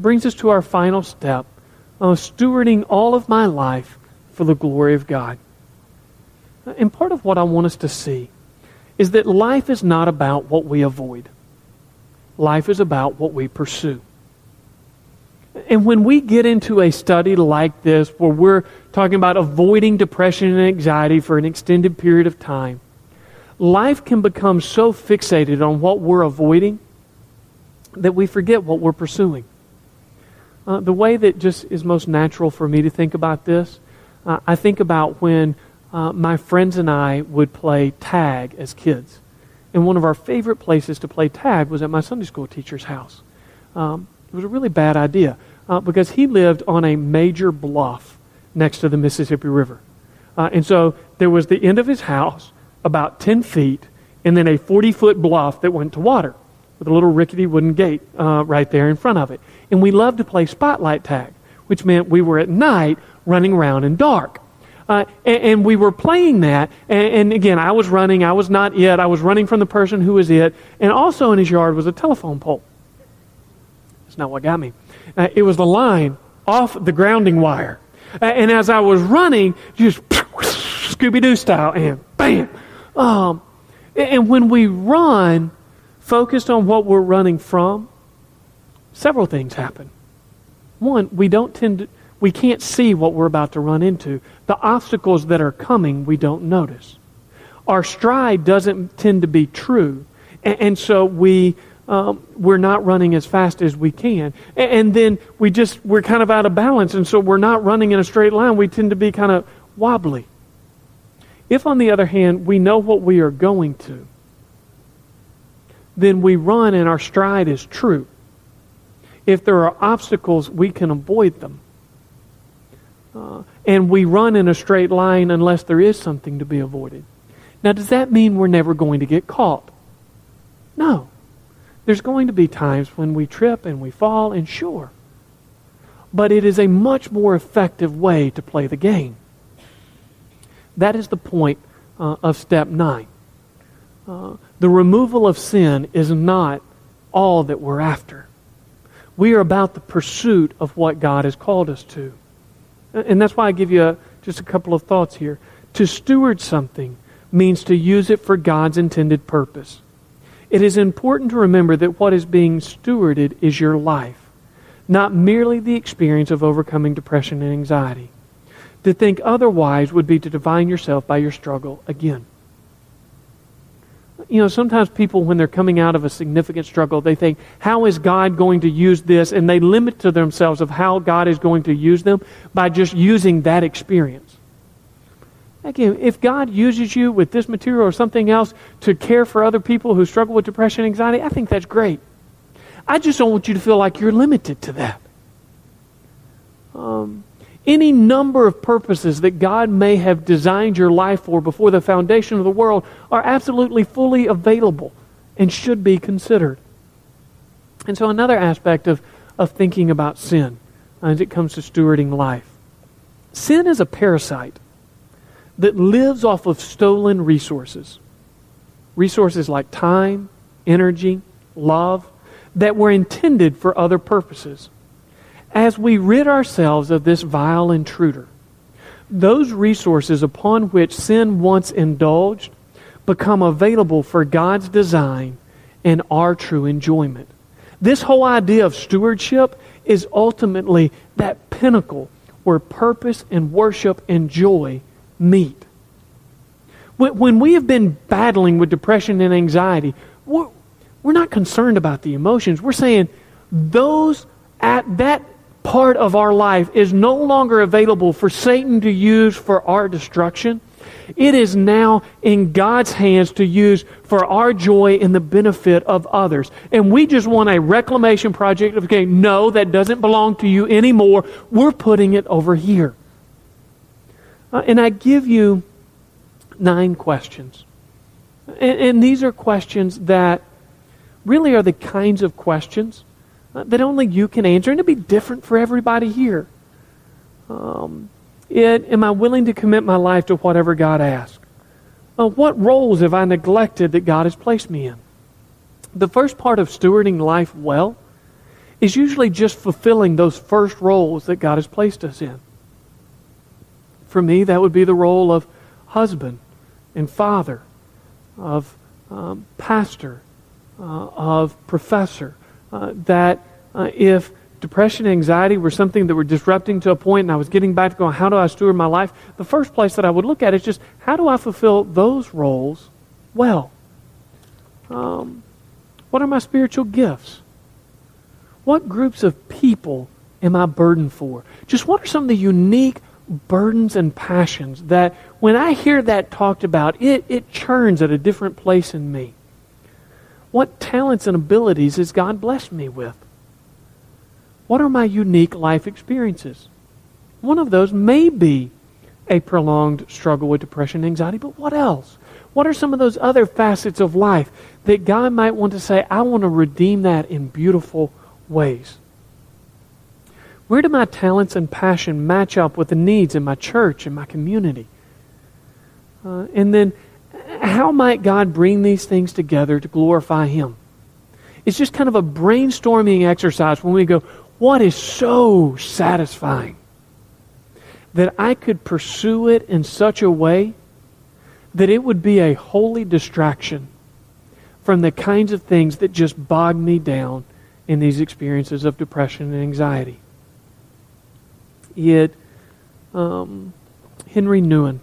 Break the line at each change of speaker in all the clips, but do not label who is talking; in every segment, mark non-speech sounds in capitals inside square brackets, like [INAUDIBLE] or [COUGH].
Brings us to our final step of stewarding all of my life for the glory of God. And part of what I want us to see is that life is not about what we avoid. Life is about what we pursue. And when we get into a study like this, where we're talking about avoiding depression and anxiety for an extended period of time, life can become so fixated on what we're avoiding that we forget what we're pursuing. Uh, the way that just is most natural for me to think about this, uh, I think about when uh, my friends and I would play tag as kids. And one of our favorite places to play tag was at my Sunday school teacher's house. Um, it was a really bad idea uh, because he lived on a major bluff next to the Mississippi River. Uh, and so there was the end of his house, about 10 feet, and then a 40 foot bluff that went to water with a little rickety wooden gate uh, right there in front of it and we loved to play spotlight tag, which meant we were at night running around in dark. Uh, and, and, we were playing that, and, and, again, I was running. I was not it. I was running from the person who was it. And also in his yard was a telephone pole. That's not what got me. Uh, it was the line off the grounding wire. Uh, and as I was running, just [LAUGHS] Scooby Doo style, and bam. Um, and when we run, focused on what we're running from, several things happen. One, we don't tend to, we can't see what we're about to run into. The obstacles that are coming, we don't notice. Our stride doesn't tend to be true, and, and so we um, we're not running as fast as we can, and, and then we just we're kind of out of balance, and so we're not running in a straight line. We tend to be kind of wobbly. If, on the other hand, we know what we are going to, then we run and our stride is true if there are obstacles, we can avoid them. Uh, and we run in a straight line unless there is something to be avoided. Now, does that mean we're never going to get caught? No. There's going to be times when we trip and we fall, and sure. But it is a much more effective way to play the game. That is the point uh, of step nine. The removal of sin is not all that we're after. We are about the pursuit of what God has called us to. And that's why I give you a, just a couple of thoughts here. To steward something means to use it for God's intended purpose. It is important to remember that what is being stewarded is your life, not merely the experience of overcoming depression and anxiety. To think otherwise would be to define yourself by your struggle again you know, sometimes people, when they're coming out of a significant struggle, they think, how is God going to use this? And they limit to themselves of how God is going to use them by just using that experience. Again, if God uses you with this material or something else to care for other people who struggle with depression and anxiety, I think that's great. I just don't want you to feel like you're limited to that. Um, any number of purposes that God may have designed your life for before the foundation of the world are absolutely fully available and should be considered. And so, another aspect of, of thinking about sin as it comes to stewarding life sin is a parasite that lives off of stolen resources. Resources like time, energy, love, that were intended for other purposes as we rid ourselves of this vile intruder, those resources upon which sin once indulged become available for God's design and our true enjoyment. This whole idea of stewardship is ultimately that pinnacle where purpose and worship and joy meet. When we have been battling with depression and anxiety, we're, not concerned about the emotions. We're saying those at that part of our life is no longer available for Satan to use for our destruction, It is now in God's hands to use for our joy and the benefit of others. And we just want a reclamation project of, okay, no, that doesn't belong to you anymore. We're putting it over here. Uh, and I give you nine questions. And, and, these are questions that really are the kinds of questions that only you can answer, and it'll be different for everybody here. Um, it, am I willing to commit my life to whatever God asks? Uh, what roles have I neglected that God has placed me in? The first part of stewarding life well is usually just fulfilling those first roles that God has placed us in. For me, that would be the role of husband and father, of um, pastor, uh, of professor. Uh, that uh, if depression and anxiety were something that were disrupting to a point and I was getting back to going, how do I steward my life? The first place that I would look at is just how do I fulfill those roles well? Um, what are my spiritual gifts? What groups of people am I burdened for? Just what are some of the unique burdens and passions that when I hear that talked about, it, it churns at a different place in me? What talents and abilities has God blessed me with? What are my unique life experiences? One of those may be a prolonged struggle with depression and anxiety, but what else? What are some of those other facets of life that God might want to say, I want to redeem that in beautiful ways? Where do my talents and passion match up with the needs in my church and my community? Uh, and then, how might God bring these things together to glorify Him? It's just kind of a brainstorming exercise when we go, what is so satisfying? That I could pursue it in such a way that it would be a holy distraction from the kinds of things that just bog me down in these experiences of depression and anxiety. Yet, um, Henry Nouwen,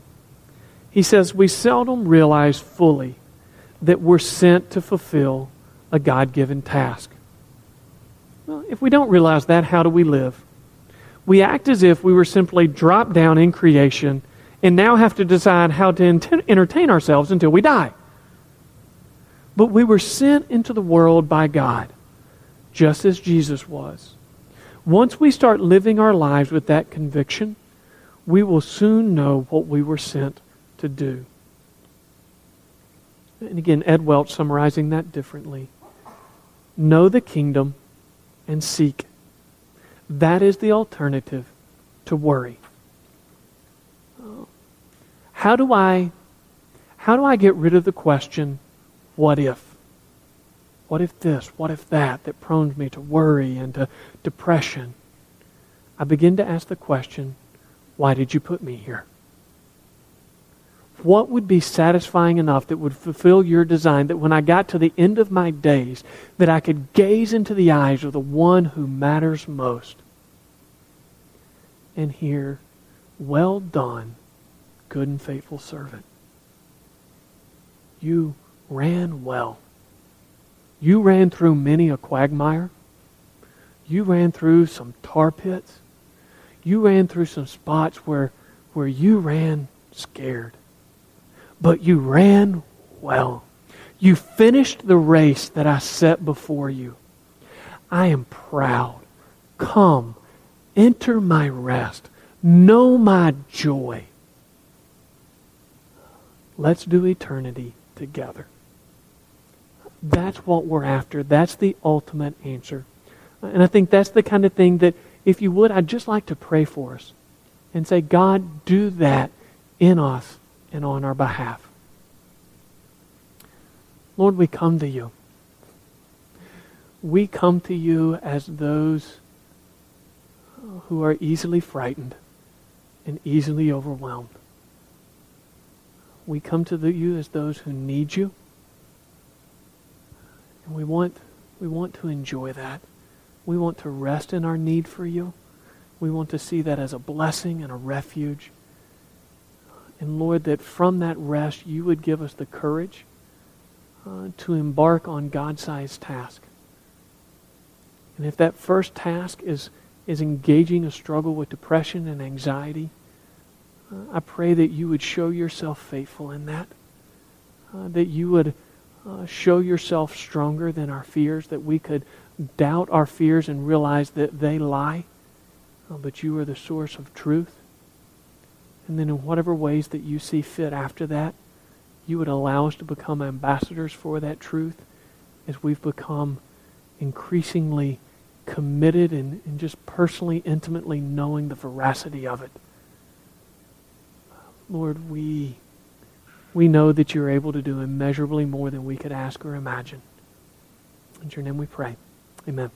he says, We seldom realize fully that we're sent to fulfill a God given task. Well, if we don't realize that, how do we live? We act as if we were simply dropped down in creation and now have to decide how to entertain ourselves until we die. But we were sent into the world by God, just as Jesus was. Once we start living our lives with that conviction, we will soon know what we were sent to do. And again, Ed Welch summarizing that differently. Know the kingdom and seek. That is the alternative to worry. How do I how do I get rid of the question, what if? What if this? What if that? That prones me to worry and to depression. I begin to ask the question, why did you put me here? What would be satisfying enough that would fulfill your design that when I got to the end of my days that I could gaze into the eyes of the one who matters most and hear, well done, good and faithful servant. You ran well. You ran through many a quagmire. You ran through some tar pits. You ran through some spots where, where you ran scared but you ran well. You finished the race that I set before you. I am proud. Come, enter my rest. Know my joy. Let's do eternity together. That's what we're after. That's the ultimate answer. And I think that's the kind of thing that, if you would, I'd just like to pray for us and say, God, do that in us and on our behalf. Lord, we come to you. We come to you as those who are easily frightened and easily overwhelmed. We come to the, you as those who need you. And we want, we want to enjoy that. We want to rest in our need for you. We want to see that as a blessing and a refuge. And Lord, that from that rest you would give us the courage uh, to embark on God sized task. And if that first task is, is engaging a struggle with depression and anxiety, Uh, I pray that you would show yourself faithful in that, uh, that you would uh, show yourself stronger than our fears, that we could doubt our fears and realize that they lie, uh, but you are the source of truth. And then, in whatever ways that you see fit after that, you would allow us to become ambassadors for that truth as we've become increasingly committed and, and just personally, intimately knowing the veracity of it. Lord, we, we know that you're able to do immeasurably more than we could ask or imagine. In your name we pray. Amen.